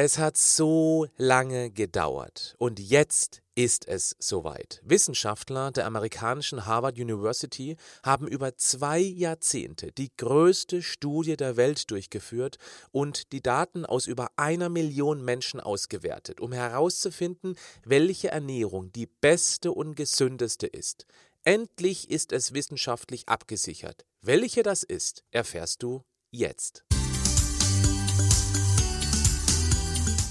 Es hat so lange gedauert und jetzt ist es soweit. Wissenschaftler der amerikanischen Harvard University haben über zwei Jahrzehnte die größte Studie der Welt durchgeführt und die Daten aus über einer Million Menschen ausgewertet, um herauszufinden, welche Ernährung die beste und gesündeste ist. Endlich ist es wissenschaftlich abgesichert. Welche das ist, erfährst du jetzt.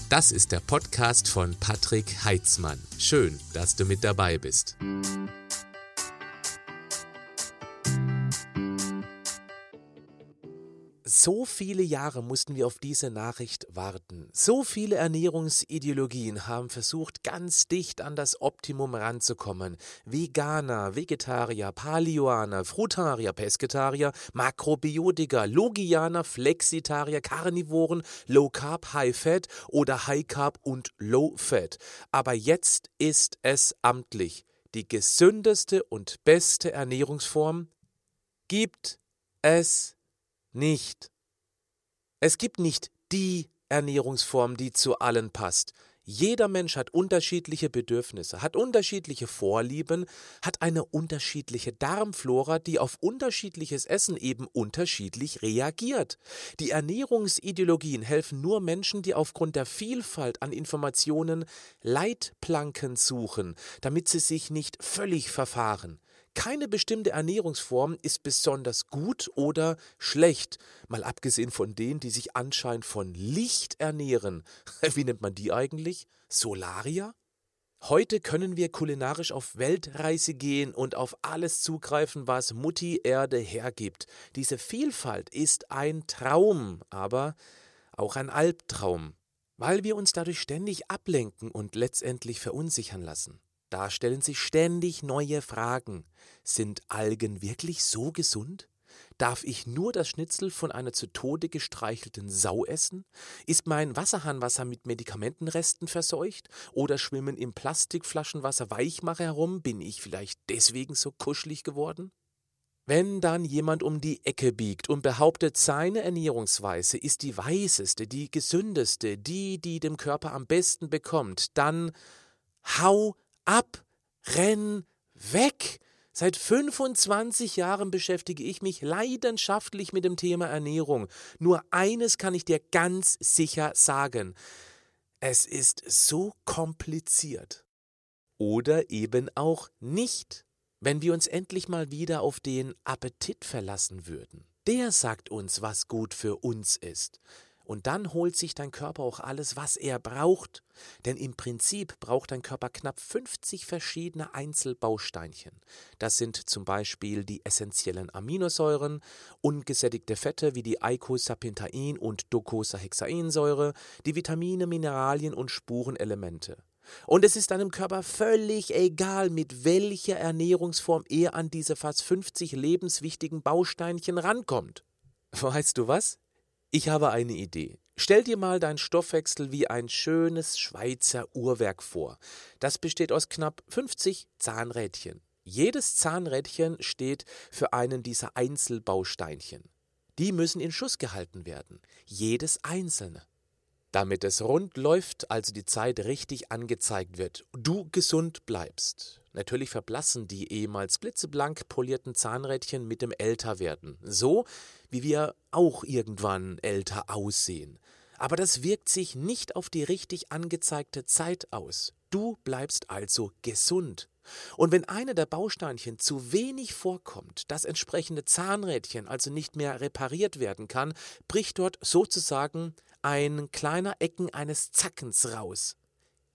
Das ist der Podcast von Patrick Heitzmann. Schön, dass du mit dabei bist. So viele Jahre mussten wir auf diese Nachricht warten. So viele Ernährungsideologien haben versucht, ganz dicht an das Optimum ranzukommen. Veganer, Vegetarier, Paleoaner, Frutarier, Pesketarier, Makrobiotiker, Logianer, Flexitarier, Karnivoren, Low Carb, High Fat oder High Carb und Low Fat. Aber jetzt ist es amtlich. Die gesündeste und beste Ernährungsform gibt es nicht. Es gibt nicht die Ernährungsform, die zu allen passt. Jeder Mensch hat unterschiedliche Bedürfnisse, hat unterschiedliche Vorlieben, hat eine unterschiedliche Darmflora, die auf unterschiedliches Essen eben unterschiedlich reagiert. Die Ernährungsideologien helfen nur Menschen, die aufgrund der Vielfalt an Informationen Leitplanken suchen, damit sie sich nicht völlig verfahren. Keine bestimmte Ernährungsform ist besonders gut oder schlecht, mal abgesehen von denen, die sich anscheinend von Licht ernähren. Wie nennt man die eigentlich? Solaria? Heute können wir kulinarisch auf Weltreise gehen und auf alles zugreifen, was Mutti Erde hergibt. Diese Vielfalt ist ein Traum, aber auch ein Albtraum, weil wir uns dadurch ständig ablenken und letztendlich verunsichern lassen. Da stellen sich ständig neue Fragen. Sind Algen wirklich so gesund? Darf ich nur das Schnitzel von einer zu Tode gestreichelten Sau essen? Ist mein Wasserhahnwasser mit Medikamentenresten verseucht? Oder schwimmen im Plastikflaschenwasser Weichmacher herum? Bin ich vielleicht deswegen so kuschelig geworden? Wenn dann jemand um die Ecke biegt und behauptet, seine Ernährungsweise ist die weiseste, die gesündeste, die, die dem Körper am besten bekommt, dann hau ab, renn weg. Seit 25 Jahren beschäftige ich mich leidenschaftlich mit dem Thema Ernährung. Nur eines kann ich dir ganz sicher sagen. Es ist so kompliziert. Oder eben auch nicht, wenn wir uns endlich mal wieder auf den Appetit verlassen würden. Der sagt uns, was gut für uns ist. Und dann holt sich dein Körper auch alles, was er braucht. Denn im Prinzip braucht dein Körper knapp 50 verschiedene Einzelbausteinchen. Das sind zum Beispiel die essentiellen Aminosäuren, ungesättigte Fette wie die Eicosapentaen und Docosahexaensäure, die Vitamine, Mineralien und Spurenelemente. Und es ist deinem Körper völlig egal, mit welcher Ernährungsform er an diese fast 50 lebenswichtigen Bausteinchen rankommt. Weißt du was? Ich habe eine Idee. Stell dir mal deinen Stoffwechsel wie ein schönes Schweizer Uhrwerk vor. Das besteht aus knapp 50 Zahnrädchen. Jedes Zahnrädchen steht für einen dieser Einzelbausteinchen. Die müssen in Schuss gehalten werden. Jedes einzelne. Damit es rund läuft, also die Zeit richtig angezeigt wird, du gesund bleibst. Natürlich verblassen die ehemals blitzeblank polierten Zahnrädchen mit dem Älterwerden. So wie wir auch irgendwann älter aussehen. Aber das wirkt sich nicht auf die richtig angezeigte Zeit aus. Du bleibst also gesund. Und wenn eine der Bausteinchen zu wenig vorkommt, das entsprechende Zahnrädchen also nicht mehr repariert werden kann, bricht dort sozusagen ein kleiner Ecken eines Zackens raus.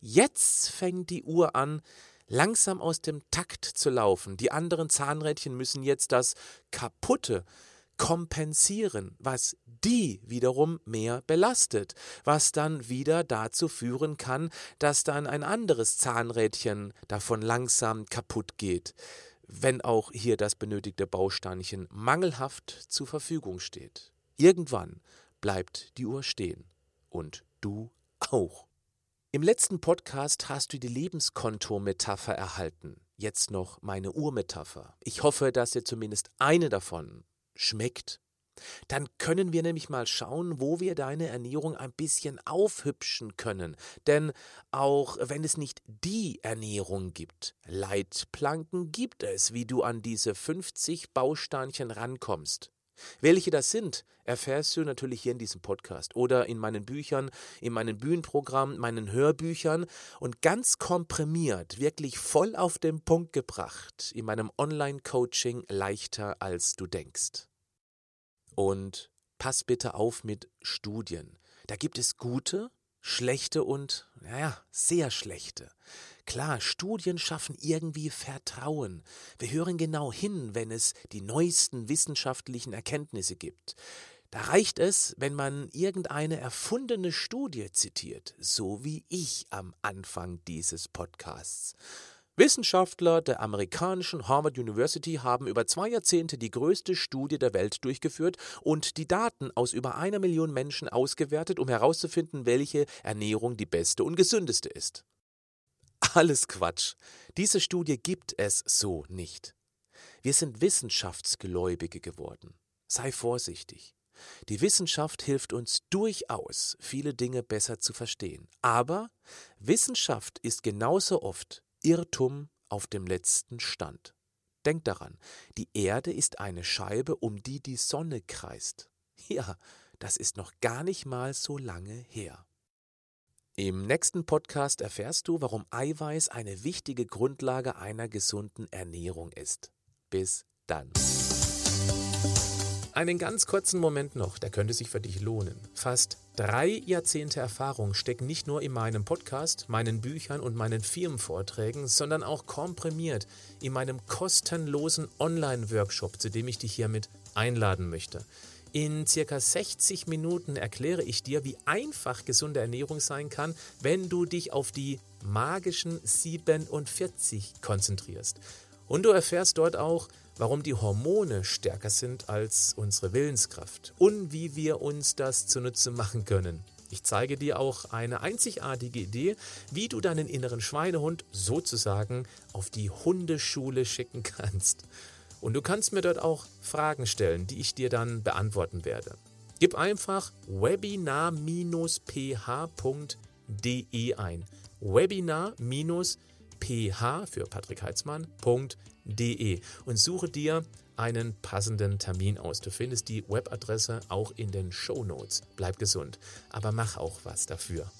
Jetzt fängt die Uhr an, langsam aus dem Takt zu laufen. Die anderen Zahnrädchen müssen jetzt das kaputte kompensieren, was die wiederum mehr belastet, was dann wieder dazu führen kann, dass dann ein anderes Zahnrädchen davon langsam kaputt geht, wenn auch hier das benötigte Bausteinchen mangelhaft zur Verfügung steht. Irgendwann bleibt die Uhr stehen und du auch. Im letzten Podcast hast du die Lebenskonto-Metapher erhalten. Jetzt noch meine Urmetapher. Ich hoffe, dass dir zumindest eine davon schmeckt Dann können wir nämlich mal schauen, wo wir deine Ernährung ein bisschen aufhübschen können. Denn auch wenn es nicht die Ernährung gibt, Leitplanken gibt es, wie du an diese 50 Bausteinchen rankommst. Welche das sind, erfährst du natürlich hier in diesem Podcast oder in meinen Büchern, in meinen Bühnenprogrammen, meinen Hörbüchern und ganz komprimiert, wirklich voll auf den Punkt gebracht in meinem Online-Coaching leichter als du denkst. Und pass bitte auf mit Studien. Da gibt es gute, schlechte und, naja, sehr schlechte. Klar, Studien schaffen irgendwie Vertrauen. Wir hören genau hin, wenn es die neuesten wissenschaftlichen Erkenntnisse gibt. Da reicht es, wenn man irgendeine erfundene Studie zitiert, so wie ich am Anfang dieses Podcasts. Wissenschaftler der amerikanischen Harvard University haben über zwei Jahrzehnte die größte Studie der Welt durchgeführt und die Daten aus über einer Million Menschen ausgewertet, um herauszufinden, welche Ernährung die beste und gesündeste ist. Alles Quatsch. Diese Studie gibt es so nicht. Wir sind Wissenschaftsgläubige geworden. Sei vorsichtig. Die Wissenschaft hilft uns durchaus, viele Dinge besser zu verstehen. Aber Wissenschaft ist genauso oft Irrtum auf dem letzten Stand. Denkt daran, die Erde ist eine Scheibe, um die die Sonne kreist. Ja, das ist noch gar nicht mal so lange her. Im nächsten Podcast erfährst du, warum Eiweiß eine wichtige Grundlage einer gesunden Ernährung ist. Bis dann. Einen ganz kurzen Moment noch, der könnte sich für dich lohnen. Fast drei Jahrzehnte Erfahrung stecken nicht nur in meinem Podcast, meinen Büchern und meinen Firmenvorträgen, sondern auch komprimiert in meinem kostenlosen Online-Workshop, zu dem ich dich hiermit einladen möchte. In circa 60 Minuten erkläre ich dir, wie einfach gesunde Ernährung sein kann, wenn du dich auf die magischen 47 konzentrierst. Und du erfährst dort auch, warum die Hormone stärker sind als unsere Willenskraft und wie wir uns das zunutze machen können. Ich zeige dir auch eine einzigartige Idee, wie du deinen inneren Schweinehund sozusagen auf die Hundeschule schicken kannst. Und du kannst mir dort auch Fragen stellen, die ich dir dann beantworten werde. Gib einfach webinar-ph.de ein. Webinar-ph für Patrick Heitzmann.de und suche dir einen passenden Termin aus. Du findest die Webadresse auch in den Show Notes. Bleib gesund, aber mach auch was dafür.